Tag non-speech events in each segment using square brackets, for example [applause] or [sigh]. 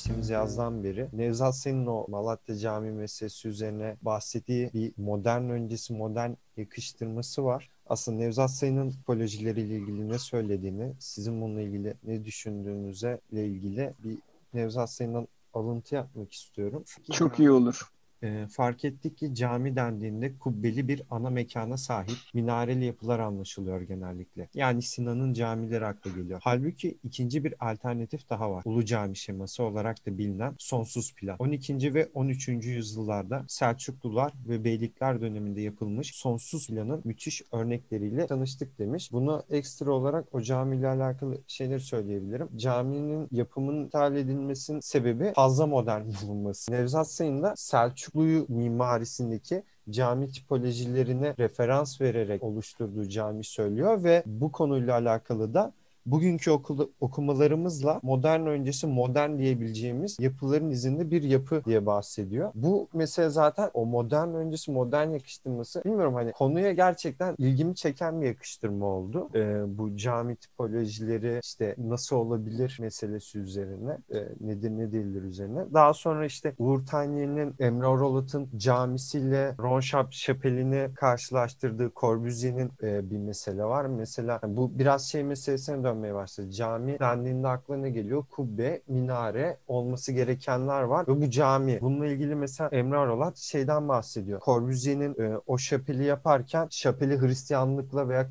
geçtiğimiz yazdan beri Nevzat Senin o Malatya Cami meselesi üzerine bahsettiği bir modern öncesi modern yakıştırması var. Aslında Nevzat Sayın'ın tipolojileriyle ilgili ne söylediğini, sizin bununla ilgili ne düşündüğünüze ile ilgili bir Nevzat Sayın'dan alıntı yapmak istiyorum. Çok iyi olur e, fark ettik ki cami dendiğinde kubbeli bir ana mekana sahip minareli yapılar anlaşılıyor genellikle. Yani Sinan'ın camileri akla geliyor. Halbuki ikinci bir alternatif daha var. Ulu Cami şeması olarak da bilinen sonsuz plan. 12. ve 13. yüzyıllarda Selçuklular ve Beylikler döneminde yapılmış sonsuz planın müthiş örnekleriyle tanıştık demiş. Bunu ekstra olarak o camiyle alakalı şeyleri söyleyebilirim. Caminin yapımının ithal edilmesinin sebebi fazla modern [laughs] bulunması. Nevzat Sayın da Selçuk Selçuklu mimarisindeki cami tipolojilerine referans vererek oluşturduğu cami söylüyor ve bu konuyla alakalı da bugünkü okulu, okumalarımızla modern öncesi modern diyebileceğimiz yapıların izinde bir yapı diye bahsediyor. Bu mesela zaten o modern öncesi modern yakıştırması bilmiyorum hani konuya gerçekten ilgimi çeken bir yakıştırma oldu. Ee, bu cami tipolojileri işte nasıl olabilir meselesi üzerine e, nedir ne değildir üzerine. Daha sonra işte Uğur Tanye'nin Emre Orolot'un camisiyle Ronşap Şapeli'ni karşılaştırdığı Corbusier'in e, bir mesele var. Mesela bu biraz şey meselesine dönmeye başladı. Cami dendiğinde aklına geliyor? Kubbe, minare olması gerekenler var ve bu cami. Bununla ilgili mesela Emre Aralat şeyden bahsediyor. Corbusier'in e, o şapeli yaparken şapeli Hristiyanlıkla veya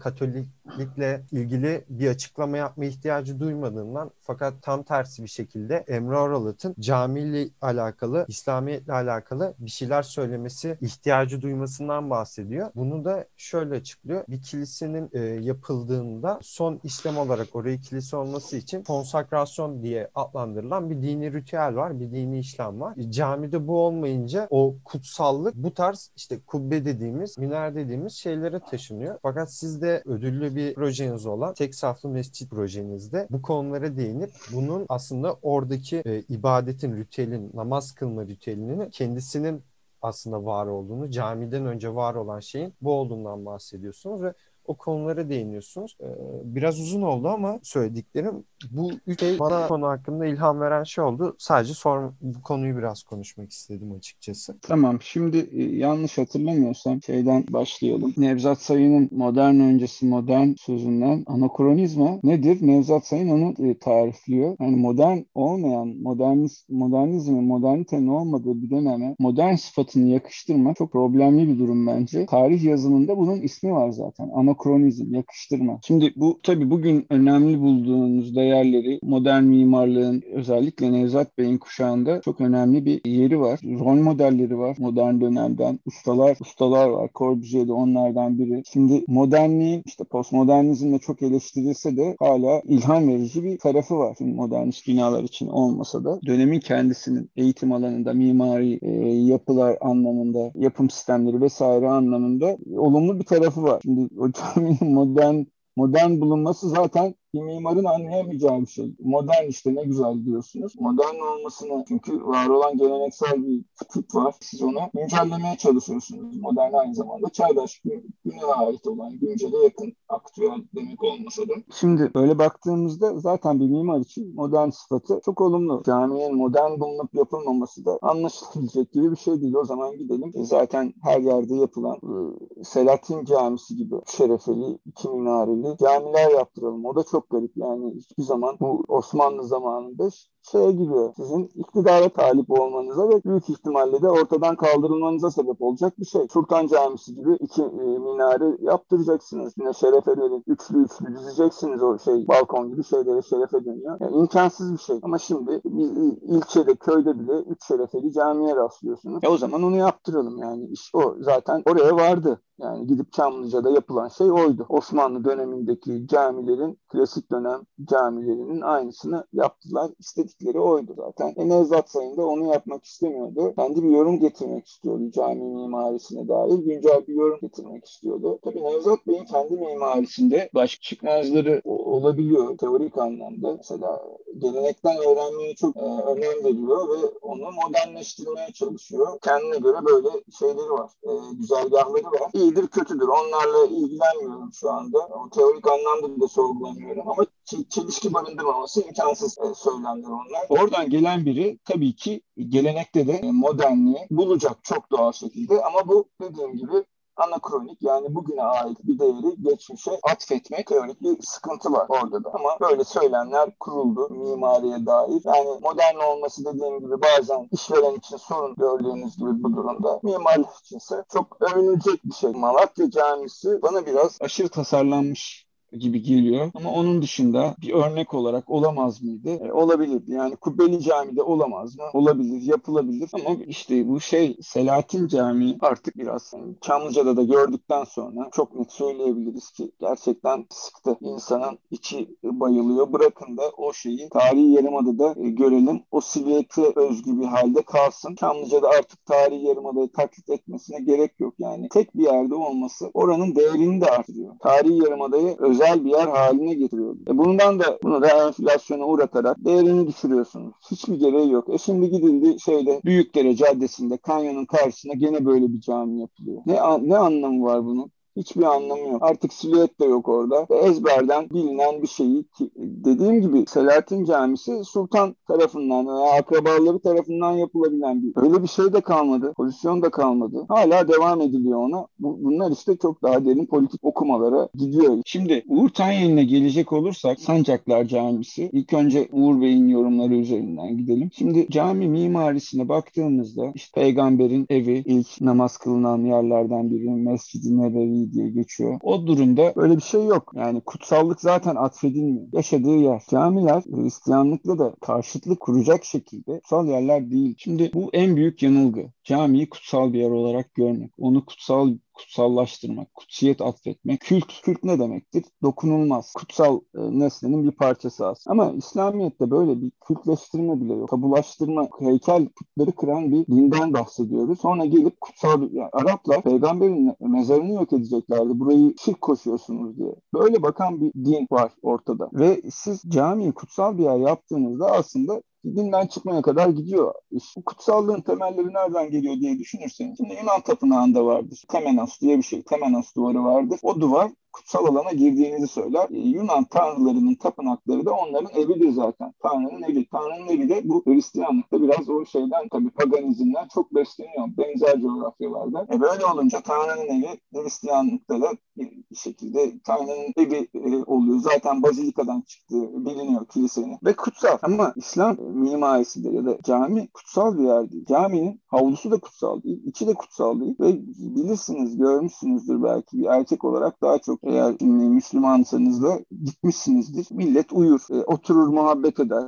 Katoliklikle ilgili bir açıklama yapma ihtiyacı duymadığından fakat tam tersi bir şekilde Emre Aralat'ın camiyle alakalı, İslamiyetle alakalı bir şeyler söylemesi ihtiyacı duymasından bahsediyor. Bunu da şöyle açıklıyor. Bir kilisenin e, yapıldığında son işlem olarak orayı kilise olması için konsakrasyon diye adlandırılan bir dini ritüel var, bir dini işlem var. Camide bu olmayınca o kutsallık bu tarz işte kubbe dediğimiz, miner dediğimiz şeylere taşınıyor. Fakat sizde ödüllü bir projeniz olan tek saflı mescit projenizde bu konulara değinip bunun aslında oradaki e, ibadetin, ritüelin, namaz kılma ritüelinin kendisinin aslında var olduğunu, camiden önce var olan şeyin bu olduğundan bahsediyorsunuz ve o konulara değiniyorsunuz. Ee, biraz uzun oldu ama söylediklerim bu üç şey bana konu hakkında ilham veren şey oldu. Sadece sor, bu konuyu biraz konuşmak istedim açıkçası. Tamam. Şimdi e, yanlış hatırlamıyorsam şeyden başlayalım. Nevzat Sayın'ın modern öncesi modern sözünden anakronizma nedir? Nevzat Sayın onu e, tarifliyor. Yani modern olmayan, modernist, modernizmin, modernitenin olmadığı bir döneme modern sıfatını yakıştırmak çok problemli bir durum bence. Tarih yazımında bunun ismi var zaten. Anakronizma anakronizm, yakıştırma. Şimdi bu tabii bugün önemli bulduğumuz değerleri modern mimarlığın özellikle Nevzat Bey'in kuşağında çok önemli bir yeri var. Rol modelleri var modern dönemden. Ustalar, ustalar var. Corbusier de onlardan biri. Şimdi modernliğin işte postmodernizmle çok eleştirilse de hala ilham verici bir tarafı var. Şimdi modernist binalar için olmasa da dönemin kendisinin eğitim alanında mimari e, yapılar anlamında, yapım sistemleri vesaire anlamında olumlu bir tarafı var. Şimdi [laughs] modern modern bulunması zaten bir mimarın anlayamayacağı bir şey. Modern işte ne güzel diyorsunuz. Modern olmasını çünkü var olan geleneksel bir tip var. Siz onu güncellemeye çalışıyorsunuz. Modern aynı zamanda çağdaş güne ait olan, güncele yakın, aktüel demek olmasa da. Şimdi böyle baktığımızda zaten bir mimar için modern sıfatı çok olumlu. Caminin modern bulunup yapılmaması da anlaşılabilecek gibi bir şey değil. O zaman gidelim. E zaten her yerde yapılan e, Selahattin Camisi gibi şerefeli, iki minareli camiler yaptıralım. O da çok çok garip. Yani hiçbir zaman bu Osmanlı zamanında şeye giriyor. Sizin iktidara talip olmanıza ve büyük ihtimalle de ortadan kaldırılmanıza sebep olacak bir şey. Sultan Camisi gibi iki e, minare yaptıracaksınız. Yine şerefe verin. Üçlü üçlü dizeceksiniz o şey balkon gibi şeylere şerefe dönüyor. Yani imkansız bir şey. Ama şimdi bir ilçede, köyde bile üç şerefeli camiye rastlıyorsunuz. E o zaman onu yaptıralım yani. İş o zaten oraya vardı. Yani gidip Çamlıca'da yapılan şey oydu. Osmanlı dönemindeki camilerin, klasik dönem camilerinin aynısını yaptılar. İstedikleri oydu zaten. Nevzat Sayın da onu yapmak istemiyordu. Kendi bir yorum getirmek istiyordu cami mimarisine dair. Güncel bir yorum getirmek istiyordu. Tabii Nevzat Bey'in kendi mimarisinde başka çıkmazları olabiliyor teorik anlamda. Mesela gelenekten öğrenmeye çok e, önem veriyor ve onu modernleştirmeye çalışıyor. Kendine göre böyle şeyleri var. E, güzergahları var. İyi iyidir kötüdür. Onlarla ilgilenmiyorum şu anda. O teorik anlamda da sorgulamıyorum ama çelişki barındırmaması imkansız e, söylemler onlar. Oradan gelen biri tabii ki gelenekte de modernliği bulacak çok doğal şekilde ama bu dediğim gibi anakronik yani bugüne ait bir değeri geçmişe atfetmek teorik bir sıkıntı var orada da. Ama böyle söylemler kuruldu mimariye dair. Yani modern olması dediğim gibi bazen işveren için sorun gördüğünüz gibi bu durumda. Mimarlık içinse çok övünülecek bir şey. Malatya Camisi bana biraz aşırı tasarlanmış gibi geliyor. Ama onun dışında bir örnek olarak olamaz mıydı? E, olabilirdi. Yani Kubbeli Cami'de olamaz mı? Olabilir, yapılabilir. Ama işte bu şey Selahattin Camii artık biraz yani Çamlıca'da da gördükten sonra çok net söyleyebiliriz ki gerçekten sıktı. İnsanın içi bayılıyor. Bırakın da o şeyi tarihi yarımadada e, görelim. O silüeti özgü bir halde kalsın. Çamlıca'da artık tarihi yarımadayı taklit etmesine gerek yok. Yani tek bir yerde olması oranın değerini de artırıyor. Tarihi yarımadayı öz özel bir yer haline getiriyor. E bundan da bunu da enflasyona uğratarak değerini düşürüyorsunuz. Hiçbir gereği yok. E şimdi gidildi şeyde Büyükdere Caddesi'nde kanyonun karşısına gene böyle bir cami yapılıyor. Ne, ne anlamı var bunun? Hiçbir anlamı yok. Artık silüet de yok orada. Ve ezberden bilinen bir şeyi ki, dediğim gibi Selahattin Camisi Sultan tarafından veya akrabaları tarafından yapılabilen bir. Öyle bir şey de kalmadı. Pozisyon da kalmadı. Hala devam ediliyor ona. Bu, bunlar işte çok daha derin politik okumalara gidiyor. Şimdi Uğur Tanyeli'ne gelecek olursak Sancaklar Camisi. İlk önce Uğur Bey'in yorumları üzerinden gidelim. Şimdi cami mimarisine baktığımızda işte peygamberin evi ilk namaz kılınan yerlerden biri Mescid-i Nebevi diye geçiyor. O durumda öyle bir şey yok. Yani kutsallık zaten atfedilmiyor. Yaşadığı yer. Camiler Hristiyanlıkla da karşıtlık kuracak şekilde kutsal yerler değil. Şimdi bu en büyük yanılgı. Camiyi kutsal bir yer olarak görmek. Onu kutsal kutsallaştırmak, kutsiyet atfetmek. Kült, kült ne demektir? Dokunulmaz. Kutsal e, nesnenin bir parçası aslında. Ama İslamiyet'te böyle bir kültleştirme bile yok. Tabulaştırma, heykel putları kıran bir dinden bahsediyoruz. Sonra gelip kutsal, yani Araplar peygamberin mezarını yok edeceklerdi. Burayı şirk koşuyorsunuz diye. Böyle bakan bir din var ortada. Ve siz camiyi kutsal bir yer yaptığınızda aslında dinden çıkmaya kadar gidiyor. Bu kutsallığın temelleri nereden geliyor diye düşünürseniz. Şimdi Yunan tapınağında vardır. Temenos diye bir şey. Temenos duvarı vardır. O duvar kutsal alana girdiğinizi söyler. E, Yunan tanrılarının tapınakları da onların evidir zaten. Tanrı'nın evi. Tanrı'nın evi de bu Hristiyanlıkta biraz o şeyden tabii paganizmden çok besleniyor. Benzer coğrafyalarda. E böyle olunca Tanrı'nın evi Hristiyanlıkta da bir şekilde Tanrı'nın evi e, oluyor. Zaten bazilikadan çıktığı biliniyor kilisenin. Ve kutsal. Ama İslam mimarisinde ya da cami kutsal bir yer değil. Caminin havlusu da kutsal değil. içi de kutsal değil. Ve bilirsiniz, görmüşsünüzdür belki bir erkek olarak daha çok eğer Müslümansanız da gitmişsinizdir. Millet uyur, e, oturur, muhabbet eder.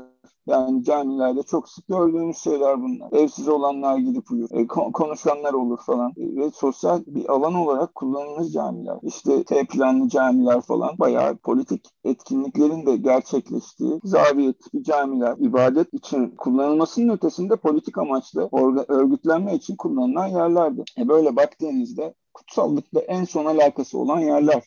Yani camilerde çok sık gördüğümüz şeyler bunlar. Evsiz olanlar gidip uyur. E, konuşanlar olur falan. E, ve sosyal bir alan olarak kullanılır camiler. İşte T planlı camiler falan bayağı politik etkinliklerin de gerçekleştiği zaviye tipi camiler ibadet için kullanılmasının ötesinde politik amaçlı örgütlenme için kullanılan yerlerdi. E böyle baktığınızda kutsallıkla en son alakası olan yerler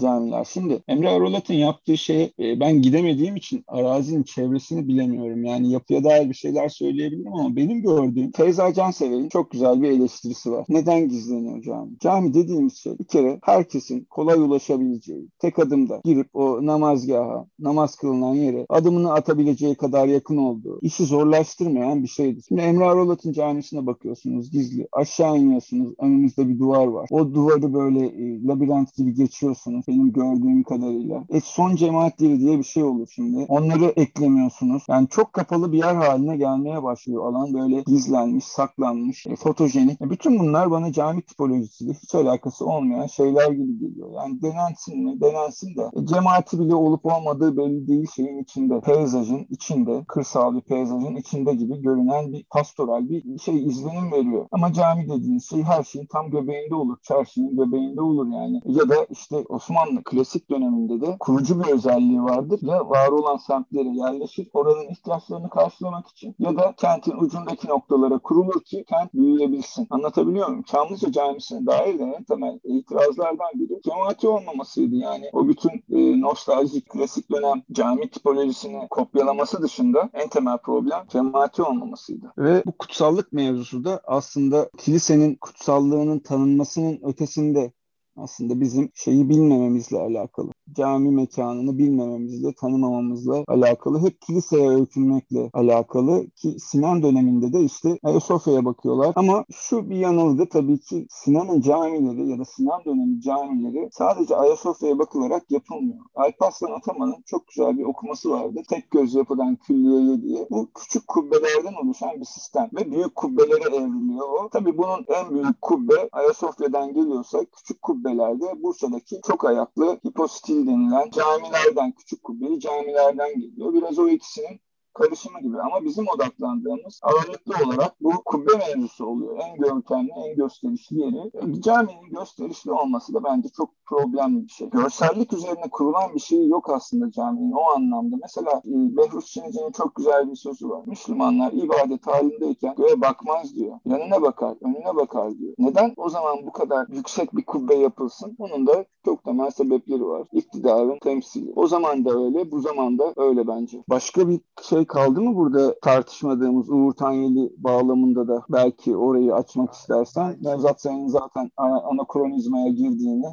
camiler. Şimdi Emre Arolat'ın yaptığı şey e, ben gidemediğim için arazinin çevresini bilemiyorum. Yani yapıya dair bir şeyler söyleyebilirim ama benim gördüğüm Feyza Cansever'in çok güzel bir eleştirisi var. Neden gizleniyor cami? Cami dediğimiz şey bir kere herkesin kolay ulaşabileceği, tek adımda girip o namazgaha, namaz kılınan yere adımını atabileceği kadar yakın olduğu, işi zorlaştırmayan bir şeydir. Şimdi Emre Arolat'ın camisine bakıyorsunuz gizli. Aşağı iniyorsunuz. Önünüzde bir duvar var. O duvarı böyle e, labirent gibi geçiyorsunuz benim gördüğüm kadarıyla. E son cemaatleri diye bir şey olur şimdi. Onları eklemiyorsunuz. Yani çok kapalı bir yer haline gelmeye başlıyor alan. Böyle gizlenmiş, saklanmış, e, fotojenik. E, bütün bunlar bana cami tipolojisiyle hiç alakası olmayan şeyler gibi geliyor. Yani denensin mi? Denensin de. E, cemaati bile olup olmadığı belli değil şeyin içinde. Peyzajın içinde, kırsal bir peyzajın içinde gibi görünen bir pastoral bir şey izlenim veriyor. Ama cami dediğiniz şey her şeyin tam göbeğinde olur. Çarşının göbeğinde olur yani. Ya da işte Osmanlı Osmanlı klasik döneminde de kurucu bir özelliği vardır. Ya var olan semtlere yerleşir, oranın ihtiyaçlarını karşılamak için ya da kentin ucundaki noktalara kurulur ki kent büyüyebilsin. Anlatabiliyor muyum? Çamlıca Camisi'ne dair de en temel itirazlardan biri cemaati olmamasıydı yani. O bütün e, nostaljik klasik dönem cami tipolojisini kopyalaması dışında en temel problem cemaati olmamasıydı. Ve bu kutsallık mevzusu da aslında kilisenin kutsallığının tanınmasının ötesinde aslında bizim şeyi bilmememizle alakalı. Cami mekanını bilmememizle, tanımamamızla alakalı. Hep kiliseye öykünmekle alakalı ki Sinan döneminde de işte Ayasofya'ya bakıyorlar. Ama şu bir yanılgı tabii ki Sinan'ın camileri ya da Sinan dönemi camileri sadece Ayasofya'ya bakılarak yapılmıyor. Alparslan Ataman'ın çok güzel bir okuması vardı. Tek göz yapıdan külliyeye diye. Bu küçük kubbelerden oluşan bir sistem ve büyük kubbelere evriliyor o. Tabii bunun en büyük kubbe Ayasofya'dan geliyorsa küçük kubbelerde Bursa'daki çok ayaklı hipostil denilen camilerden, küçük kubbeli camilerden geliyor. Biraz o ikisinin karışımı gibi ama bizim odaklandığımız ağırlıklı olarak bu kubbe mevzusu oluyor. En görkemli, en gösterişli yeri. Bir caminin gösterişli olması da bence çok problemli bir şey. Görsellik üzerine kurulan bir şey yok aslında caminin o anlamda. Mesela e, Behruz Çinici'nin çok güzel bir sözü var. Müslümanlar ibadet halindeyken göğe bakmaz diyor. Yanına bakar, önüne bakar diyor. Neden o zaman bu kadar yüksek bir kubbe yapılsın? Bunun da çok temel sebepleri var. İktidarın temsili. O zaman da öyle, bu zaman da öyle bence. Başka bir şey kaldı mı burada tartışmadığımız Uğur Tanyeli bağlamında da belki orayı açmak istersen. Nevzat Sayın'ın zaten anakronizmaya girdiğini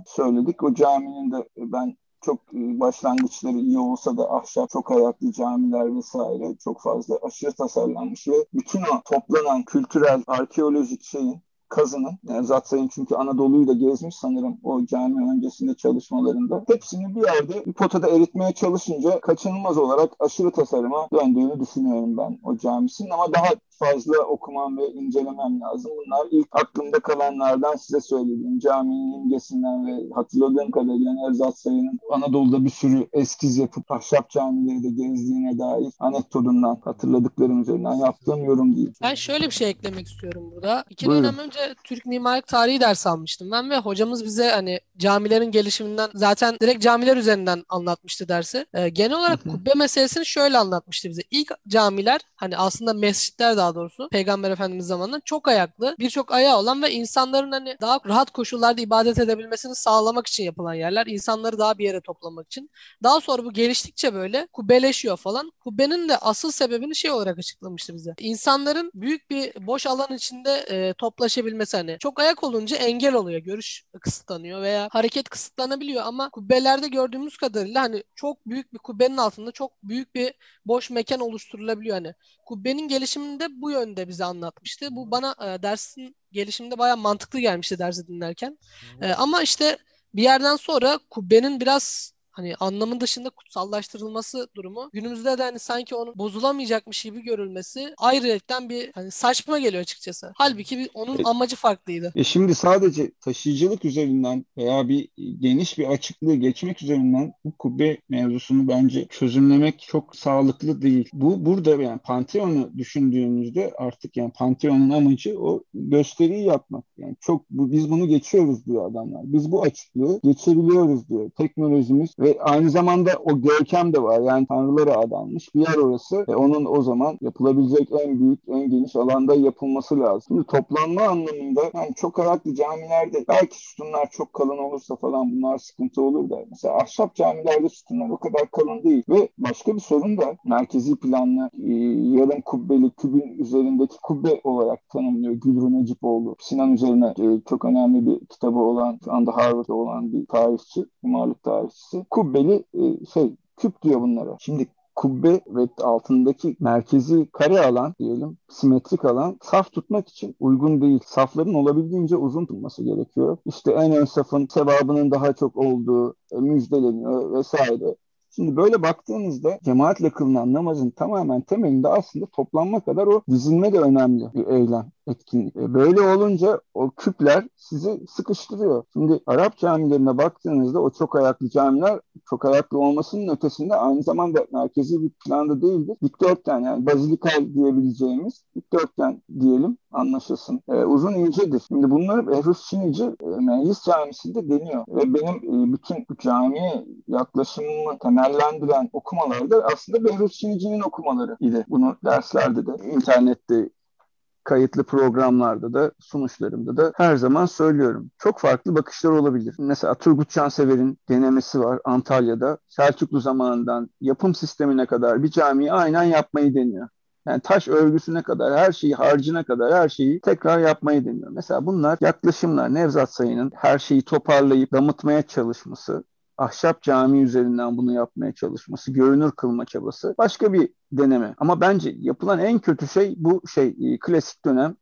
söyledik. O caminin de ben çok e, başlangıçları iyi olsa da ahşap çok ayaklı camiler vesaire çok fazla aşırı tasarlanmış ve bütün o toplanan kültürel arkeolojik şeyin kazının, yani Zatsay'ın çünkü Anadolu'yu da gezmiş sanırım o cami öncesinde çalışmalarında. Hepsini bir yerde bir potada eritmeye çalışınca kaçınılmaz olarak aşırı tasarıma döndüğünü düşünüyorum ben o camisinin ama daha fazla okumam ve incelemem lazım. Bunlar ilk aklımda kalanlardan size söylediğim caminin imgesinden ve hatırladığım kadarıyla Nevzat Sayın'ın Anadolu'da bir sürü eskiz yapıp ahşap camileri de gezdiğine dair anekdotundan hatırladıklarım üzerinden yaptığım yorum değil. Ben şöyle bir şey eklemek istiyorum burada. İki Buyurun. dönem önce Türk mimarlık tarihi ders almıştım ben ve hocamız bize hani camilerin gelişiminden zaten direkt camiler üzerinden anlatmıştı dersi. Ee, genel olarak kubbe meselesini şöyle anlatmıştı bize. İlk camiler hani aslında mescitler daha doğrusu Peygamber Efendimiz zamanında çok ayaklı, birçok ayağı olan ve insanların hani daha rahat koşullarda ibadet edebilmesini sağlamak için yapılan yerler. İnsanları daha bir yere toplamak için. Daha sonra bu geliştikçe böyle kubbeleşiyor falan. Kubbenin de asıl sebebini şey olarak açıklamıştı bize. İnsanların büyük bir boş alan içinde e, toplaşabilmesi hani. Çok ayak olunca engel oluyor. Görüş kısıtlanıyor veya hareket kısıtlanabiliyor ama kubbelerde gördüğümüz kadarıyla hani çok büyük bir kubbenin altında çok büyük bir boş mekan oluşturulabiliyor hani. Kubbenin gelişiminde bu yönde bize anlatmıştı. Bu bana e, dersin gelişiminde baya mantıklı gelmişti dersi dinlerken. E, ama işte bir yerden sonra kubbenin biraz hani anlamın dışında kutsallaştırılması durumu günümüzde de hani sanki onun bozulamayacakmış gibi görülmesi ayrıyetten bir hani saçma geliyor açıkçası. Halbuki onun e, amacı farklıydı. E şimdi sadece taşıyıcılık üzerinden veya bir geniş bir açıklığı geçmek üzerinden bu kubbe mevzusunu bence çözümlemek çok sağlıklı değil. Bu burada yani Pantheon'u düşündüğümüzde artık yani Pantheon'un amacı o gösteriyi yapmak. Yani çok bu, biz bunu geçiyoruz diyor adamlar. Biz bu açıklığı geçebiliyoruz diyor. Teknolojimiz ve ve aynı zamanda o görkem de var. Yani tanrılara adanmış bir yer orası. E, onun o zaman yapılabilecek en büyük, en geniş alanda yapılması lazım. Şimdi toplanma anlamında yani çok ayaklı camilerde belki sütunlar çok kalın olursa falan bunlar sıkıntı olur da. Mesela ahşap camilerde sütunlar o kadar kalın değil. Ve başka bir sorun da merkezi planlı e, yarım kubbeli kübün üzerindeki kubbe olarak tanımlıyor Gülrü Necipoğlu. Sinan üzerine e, çok önemli bir kitabı olan, şu anda Harvard'da olan bir tarihçi, mimarlık tarihçisi kubbeli e, şey küp diyor bunlara. Şimdi kubbe ve altındaki merkezi kare alan diyelim simetrik alan saf tutmak için uygun değil. Safların olabildiğince uzun tutması gerekiyor. İşte en ön safın sevabının daha çok olduğu e, müjdeleniyor vesaire. Şimdi böyle baktığınızda cemaatle kılınan namazın tamamen temelinde aslında toplanma kadar o dizilme de önemli bir eylem etkinlik. E, böyle olunca o küpler sizi sıkıştırıyor. Şimdi Arap camilerine baktığınızda o çok ayaklı camiler çok ayaklı olmasının ötesinde aynı zamanda merkezi bir planda değildir. Dikdörtgen yani bazilikal diyebileceğimiz dikdörtgen diyelim anlaşılsın. Ee, uzun incedir. Şimdi bunları Behruz Çinici e, Meclis Camisi'nde deniyor. Ve benim e, bütün cami yaklaşımımı temellendiren okumalarda aslında Behruz Çinici'nin okumaları idi. Bunu derslerde de internette kayıtlı programlarda da sunuşlarımda da her zaman söylüyorum. Çok farklı bakışlar olabilir. Mesela Turgut Cansever'in denemesi var Antalya'da. Selçuklu zamanından yapım sistemine kadar bir camiyi aynen yapmayı deniyor. Yani taş örgüsüne kadar, her şeyi harcına kadar her şeyi tekrar yapmayı deniyor. Mesela bunlar yaklaşımlar. Nevzat Sayın'ın her şeyi toparlayıp damıtmaya çalışması, ahşap cami üzerinden bunu yapmaya çalışması, görünür kılma çabası başka bir deneme. Ama bence yapılan en kötü şey bu şey e, klasik dönem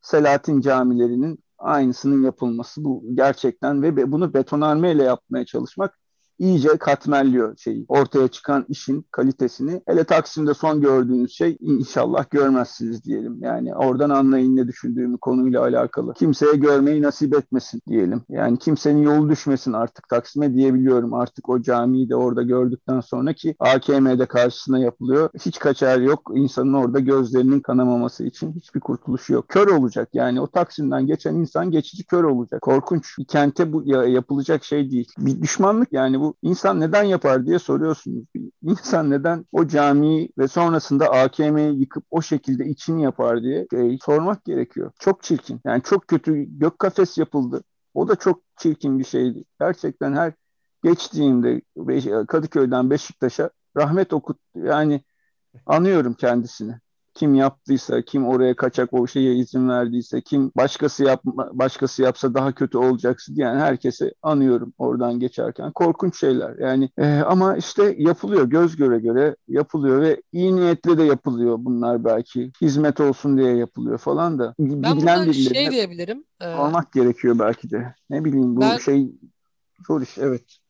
Selahattin camilerinin aynısının yapılması. Bu gerçekten ve bunu betonarme ile yapmaya çalışmak iyice katmerliyor şeyi. Ortaya çıkan işin kalitesini. Hele Taksim'de son gördüğünüz şey inşallah görmezsiniz diyelim. Yani oradan anlayın ne düşündüğümü konuyla alakalı. Kimseye görmeyi nasip etmesin diyelim. Yani kimsenin yolu düşmesin artık Taksim'e diyebiliyorum. Artık o camiyi de orada gördükten sonra ki AKM'de karşısına yapılıyor. Hiç kaçar yok. İnsanın orada gözlerinin kanamaması için hiçbir kurtuluşu yok. Kör olacak yani. O Taksim'den geçen insan geçici kör olacak. Korkunç. Bir kente bu yapılacak şey değil. Bir düşmanlık yani bu insan neden yapar diye soruyorsunuz. İnsan neden o camiyi ve sonrasında AKM'yi yıkıp o şekilde içini yapar diye e, sormak gerekiyor. Çok çirkin. Yani çok kötü gök kafes yapıldı. O da çok çirkin bir şeydi. Gerçekten her geçtiğimde Kadıköy'den Beşiktaş'a rahmet okut yani anıyorum kendisini kim yaptıysa, kim oraya kaçak o şeye izin verdiyse, kim başkası yapma, başkası yapsa daha kötü olacaksın diyen herkese anıyorum oradan geçerken. Korkunç şeyler. Yani e, ama işte yapılıyor göz göre göre yapılıyor ve iyi niyetle de yapılıyor bunlar belki. Hizmet olsun diye yapılıyor falan da. Ben burada şey diyebilirim. E, almak gerekiyor belki de. Ne bileyim bu ben, şey zor iş evet.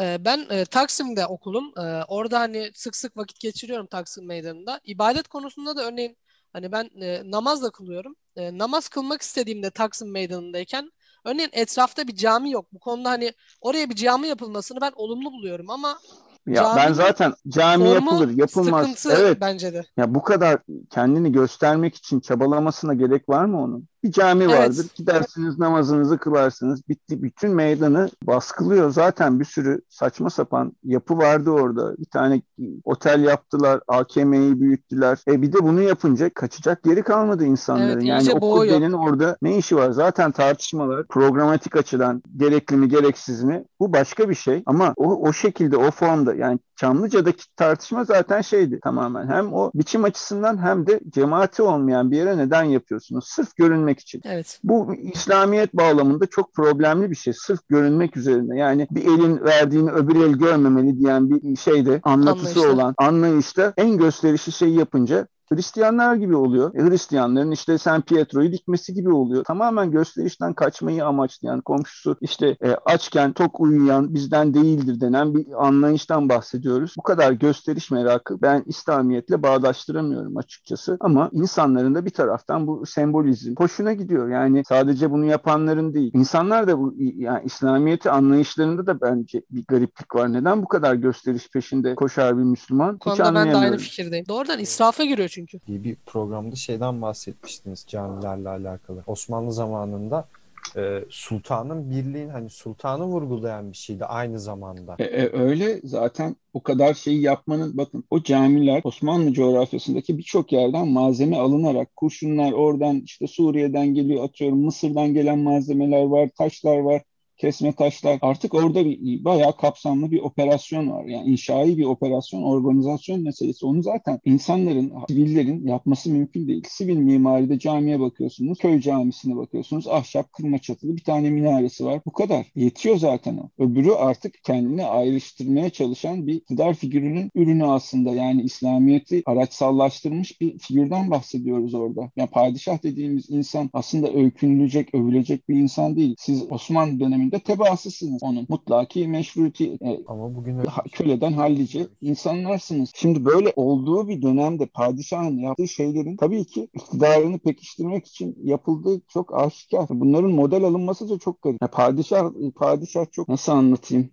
Ee, ben e, Taksim'de okulum. E, orada hani sık sık vakit geçiriyorum Taksim Meydanı'nda. İbadet konusunda da örneğin hani ben e, namaz da kılıyorum. E, namaz kılmak istediğimde Taksim Meydanı'ndayken örneğin etrafta bir cami yok. Bu konuda hani oraya bir cami yapılmasını ben olumlu buluyorum ama ya ben zaten cami yapılır, yapılmaz. Sıkıntı evet. bence de. Ya bu kadar kendini göstermek için çabalamasına gerek var mı onun? Bir cami evet. vardır. Gidersiniz namazınızı kılarsınız. Bitti. Bütün meydanı baskılıyor. Zaten bir sürü saçma sapan yapı vardı orada. Bir tane otel yaptılar. AKM'yi büyüttüler. E bir de bunu yapınca kaçacak geri kalmadı insanların. Evet, yani o kubbenin orada ne işi var? Zaten tartışmalar programatik açıdan gerekli mi gereksiz mi? Bu başka bir şey. Ama o, o şekilde o formda yani Çamlıca'daki tartışma zaten şeydi tamamen. Hem o biçim açısından hem de cemaati olmayan bir yere neden yapıyorsunuz? Sırf görünmek için. Evet. Bu İslamiyet bağlamında çok problemli bir şey. Sırf görünmek üzerine. Yani bir elin verdiğini öbür el görmemeli diyen bir şeyde anlatısı Anlayışlı. olan anlayışta en gösterişli şeyi yapınca Hristiyanlar gibi oluyor. E, Hristiyanların işte San Pietro'yu dikmesi gibi oluyor. Tamamen gösterişten kaçmayı amaçlayan, komşusu işte e, açken tok uyuyan bizden değildir denen bir anlayıştan bahsediyoruz. Bu kadar gösteriş merakı ben İslamiyetle bağdaştıramıyorum açıkçası. Ama insanların da bir taraftan bu sembolizm hoşuna gidiyor. Yani sadece bunu yapanların değil. İnsanlar da bu yani İslamiyeti anlayışlarında da bence bir gariplik var. Neden bu kadar gösteriş peşinde koşar bir Müslüman? Bu konuda ben de aynı fikirdeyim. Doğrudan israfa giriyor çünkü çünkü. Bir, bir programda şeyden bahsetmiştiniz camilerle alakalı. Osmanlı zamanında e, sultanın birliğin hani sultanı vurgulayan bir şeydi aynı zamanda. E, e, öyle zaten o kadar şeyi yapmanın bakın o camiler Osmanlı coğrafyasındaki birçok yerden malzeme alınarak kurşunlar oradan işte Suriye'den geliyor atıyorum Mısır'dan gelen malzemeler var taşlar var kesme taşlar artık orada bir, bayağı kapsamlı bir operasyon var. Yani inşai bir operasyon, organizasyon meselesi. Onu zaten insanların, sivillerin yapması mümkün değil. Sivil mimaride camiye bakıyorsunuz, köy camisine bakıyorsunuz. Ahşap, kırma çatılı bir tane minaresi var. Bu kadar. Yetiyor zaten o. Öbürü artık kendini ayrıştırmaya çalışan bir iktidar figürünün ürünü aslında. Yani İslamiyet'i araçsallaştırmış bir figürden bahsediyoruz orada. Yani padişah dediğimiz insan aslında öykünülecek, övülecek bir insan değil. Siz Osmanlı döneminde de tebaasısınız onun. Mutlaki meşruti e, Ama bugün öyle köleden hallice insanlarsınız. Şimdi böyle olduğu bir dönemde padişahın yaptığı şeylerin tabii ki iktidarını pekiştirmek için yapıldığı çok aşikar. Bunların model alınması da çok garip. Ya padişah padişah çok nasıl anlatayım?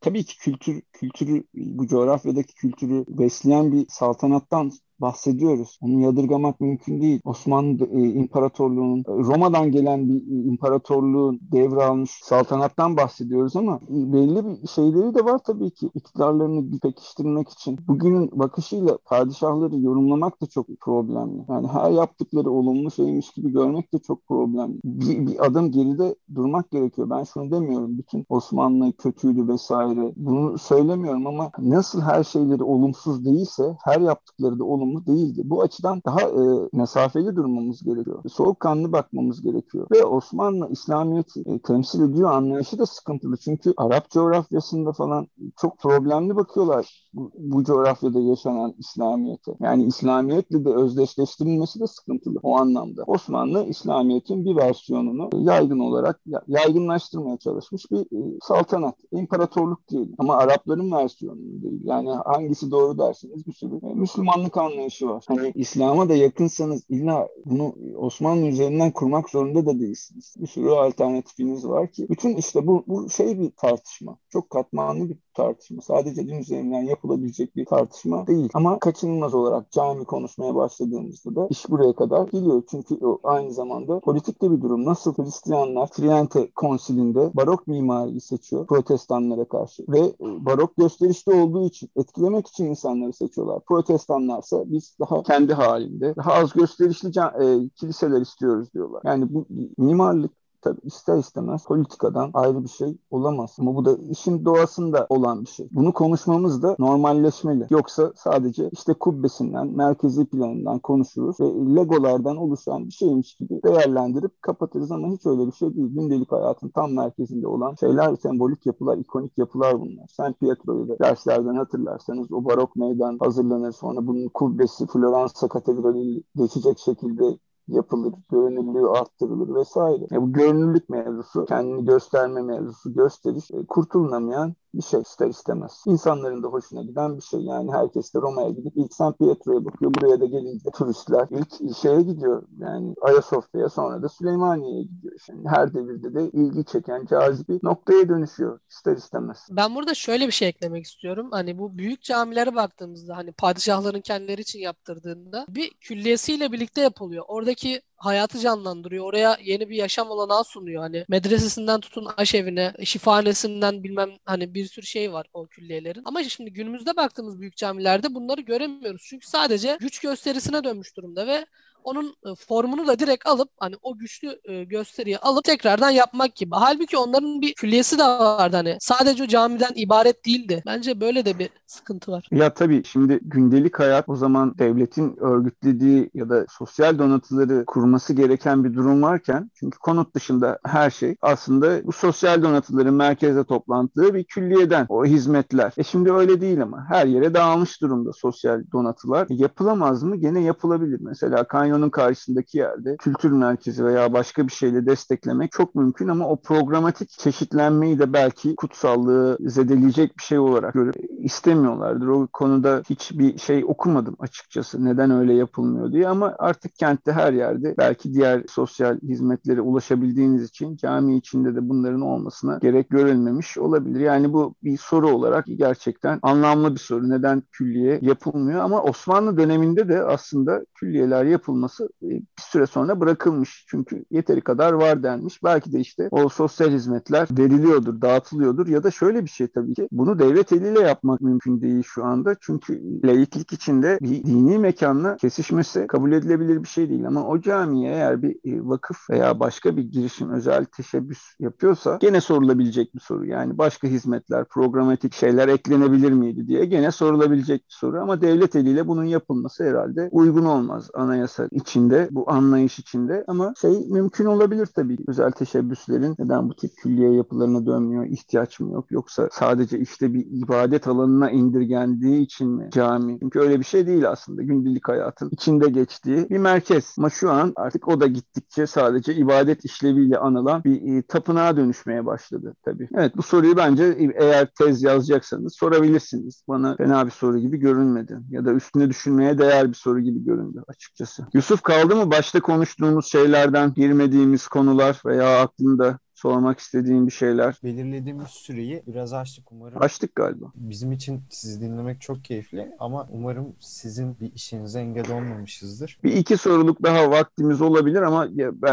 Tabii ki kültür kültürü bu coğrafyadaki kültürü besleyen bir saltanattan bahsediyoruz. Onu yadırgamak mümkün değil. Osmanlı e, İmparatorluğu'nun e, Roma'dan gelen bir e, imparatorluğu devralmış saltanattan bahsediyoruz ama belli bir şeyleri de var tabii ki iktidarlarını pekiştirmek için. Bugünün bakışıyla padişahları yorumlamak da çok problemli. Yani her yaptıkları olumlu şeymiş gibi görmek de çok problemli. Bir, bir adım geride durmak gerekiyor. Ben şunu demiyorum. Bütün Osmanlı kötüydü vesaire. Bunu söylemiyorum ama nasıl her şeyleri olumsuz değilse her yaptıkları da olumlu durumu değildi. Bu açıdan daha e, mesafeli durmamız gerekiyor. Soğukkanlı bakmamız gerekiyor. Ve Osmanlı İslamiyet'i e, temsil ediyor anlayışı da sıkıntılı. Çünkü Arap coğrafyasında falan çok problemli bakıyorlar bu, bu coğrafyada yaşanan İslamiyet'e. Yani İslamiyetle de özdeşleştirilmesi de sıkıntılı o anlamda. Osmanlı İslamiyet'in bir versiyonunu yaygın olarak yaygınlaştırmaya çalışmış bir e, saltanat, imparatorluk diyelim. Ama Arapların versiyonu değil. Yani hangisi doğru derseniz bir sürü e, Müslümanlık anlayışı var. Hani İslam'a da yakınsanız illa bunu Osmanlı üzerinden kurmak zorunda da değilsiniz. Bir sürü alternatifiniz var ki. Bütün işte bu, bu şey bir tartışma. Çok katmanlı bir tartışma. Sadece din üzerinden yapılabilecek bir tartışma değil. Ama kaçınılmaz olarak cami konuşmaya başladığımızda da iş buraya kadar geliyor. Çünkü o aynı zamanda politik de bir durum. Nasıl Hristiyanlar Triente konsilinde barok mimariyi seçiyor protestanlara karşı ve e, barok gösterişli olduğu için etkilemek için insanları seçiyorlar. Protestanlarsa biz daha kendi halinde daha az gösterişli e, kiliseler istiyoruz diyorlar. Yani bu mimarlık tabii ister istemez politikadan ayrı bir şey olamaz. Ama bu da işin doğasında olan bir şey. Bunu konuşmamız da normalleşmeli. Yoksa sadece işte kubbesinden, merkezi planından konuşuruz ve legolardan oluşan bir şeymiş gibi değerlendirip kapatırız ama hiç öyle bir şey değil. Gündelik hayatın tam merkezinde olan şeyler, sembolik yapılar, ikonik yapılar bunlar. San Pietro'yu da derslerden hatırlarsanız o barok meydan hazırlanır. Sonra bunun kubbesi Floransa Katedrali geçecek şekilde yapılır, görünürlüğü arttırılır vesaire. Ya bu görünürlük mevzusu, kendini gösterme mevzusu, gösteriş e, kurtulunamayan bir şey ister istemez. İnsanların da hoşuna giden bir şey. Yani herkes de Roma'ya gidip ilk San Pietro'ya bakıyor. Buraya da gelince turistler ilk şeye gidiyor. Yani Ayasofya'ya sonra da Süleymaniye'ye gidiyor. Şimdi her devirde de ilgi çeken cazibe noktaya dönüşüyor ister istemez. Ben burada şöyle bir şey eklemek istiyorum. Hani bu büyük camilere baktığımızda hani padişahların kendileri için yaptırdığında bir külliyesiyle birlikte yapılıyor. Oradaki hayatı canlandırıyor. Oraya yeni bir yaşam olanağı sunuyor. Hani medresesinden tutun aşevine, şifanesinden bilmem hani bir sürü şey var o külliyelerin. Ama şimdi günümüzde baktığımız büyük camilerde bunları göremiyoruz. Çünkü sadece güç gösterisine dönmüş durumda ve onun e, formunu da direkt alıp hani o güçlü e, gösteriyi alıp tekrardan yapmak gibi. Halbuki onların bir külliyesi de vardı hani. Sadece camiden ibaret değildi. Bence böyle de bir sıkıntı var. Ya tabii şimdi gündelik hayat o zaman devletin örgütlediği ya da sosyal donatıları kurması gereken bir durum varken çünkü konut dışında her şey aslında bu sosyal donatıların merkeze toplantığı bir külliyeden o hizmetler. E şimdi öyle değil ama her yere dağılmış durumda sosyal donatılar. E yapılamaz mı? Gene yapılabilir. Mesela Kanye kanyonun karşısındaki yerde kültür merkezi veya başka bir şeyle desteklemek çok mümkün ama o programatik çeşitlenmeyi de belki kutsallığı zedeleyecek bir şey olarak görüp istemiyorlardır. O konuda hiçbir şey okumadım açıkçası neden öyle yapılmıyor diye ama artık kentte her yerde belki diğer sosyal hizmetlere ulaşabildiğiniz için cami içinde de bunların olmasına gerek görülmemiş olabilir. Yani bu bir soru olarak gerçekten anlamlı bir soru. Neden külliye yapılmıyor ama Osmanlı döneminde de aslında külliyeler yapılmış yapılması e, bir süre sonra bırakılmış. Çünkü yeteri kadar var denmiş. Belki de işte o sosyal hizmetler veriliyordur, dağıtılıyordur ya da şöyle bir şey tabii ki bunu devlet eliyle yapmak mümkün değil şu anda. Çünkü laiklik içinde bir dini mekanla kesişmesi kabul edilebilir bir şey değil ama o camiye eğer bir e, vakıf veya başka bir girişim özel teşebbüs yapıyorsa gene sorulabilecek bir soru. Yani başka hizmetler, programatik şeyler eklenebilir miydi diye gene sorulabilecek bir soru ama devlet eliyle bunun yapılması herhalde uygun olmaz anayasa içinde, bu anlayış içinde ama şey mümkün olabilir tabii. Özel teşebbüslerin neden bu tip külliye yapılarına dönmüyor, ihtiyaç mı yok yoksa sadece işte bir ibadet alanına indirgendiği için mi cami? Çünkü öyle bir şey değil aslında. Gündelik hayatın içinde geçtiği bir merkez. Ama şu an artık o da gittikçe sadece ibadet işleviyle anılan bir e, tapınağa dönüşmeye başladı tabii. Evet bu soruyu bence eğer tez yazacaksanız sorabilirsiniz. Bana fena bir soru gibi görünmedi. Ya da üstüne düşünmeye değer bir soru gibi göründü açıkçası. Yusuf kaldı mı başta konuştuğumuz şeylerden girmediğimiz konular veya aklında sormak istediğin bir şeyler. Belirlediğimiz süreyi biraz açtık umarım. Açtık galiba. Bizim için sizi dinlemek çok keyifli ama umarım sizin bir işinize engel olmamışızdır. Bir iki soruluk daha vaktimiz olabilir ama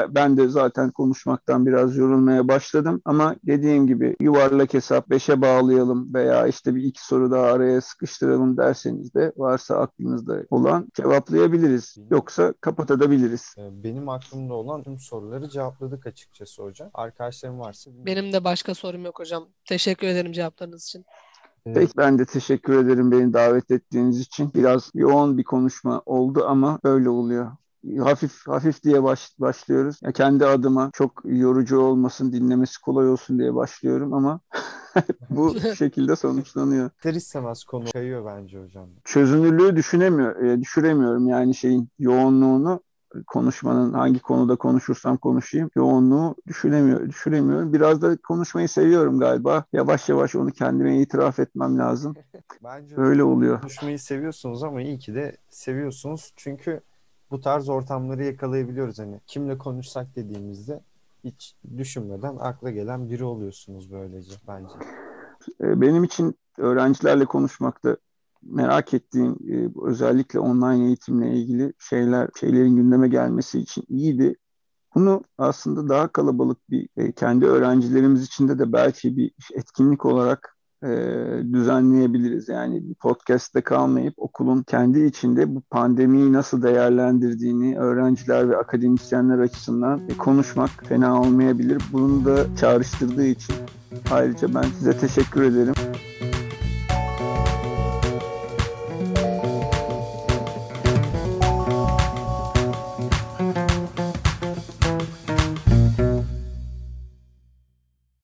ben de zaten konuşmaktan biraz yorulmaya başladım. Ama dediğim gibi yuvarlak hesap beşe bağlayalım veya işte bir iki soru daha araya sıkıştıralım derseniz de varsa aklınızda olan cevaplayabiliriz. Yoksa kapatabiliriz. Ee, benim aklımda olan tüm soruları cevapladık açıkçası hocam. Arkadaş arkadaşlarım varsa. Benim de başka sorum yok hocam. Teşekkür ederim cevaplarınız için. Peki ben de teşekkür ederim beni davet ettiğiniz için. Biraz yoğun bir konuşma oldu ama öyle oluyor hafif hafif diye baş, başlıyoruz. Ya kendi adıma çok yorucu olmasın, dinlemesi kolay olsun diye başlıyorum ama [laughs] bu [laughs] şekilde sonuçlanıyor. İster istemez konu kayıyor bence hocam. Çözünürlüğü düşünemiyor, e, düşüremiyorum yani şeyin yoğunluğunu konuşmanın hangi konuda konuşursam konuşayım yoğunluğu düşüremiyor, düşüremiyorum. Biraz da konuşmayı seviyorum galiba. Yavaş yavaş onu kendime itiraf etmem lazım. [laughs] Bence öyle oluyor. Konuşmayı seviyorsunuz ama iyi ki de seviyorsunuz. Çünkü bu tarz ortamları yakalayabiliyoruz. Hani kimle konuşsak dediğimizde hiç düşünmeden akla gelen biri oluyorsunuz böylece bence. Ee, benim için öğrencilerle konuşmakta merak ettiğim e, özellikle online eğitimle ilgili şeyler şeylerin gündeme gelmesi için iyiydi. Bunu aslında daha kalabalık bir e, kendi öğrencilerimiz içinde de belki bir etkinlik olarak e, düzenleyebiliriz. Yani podcast'te kalmayıp okulun kendi içinde bu pandemiyi nasıl değerlendirdiğini öğrenciler ve akademisyenler açısından konuşmak fena olmayabilir. Bunu da çağrıştırdığı için ayrıca ben size teşekkür ederim.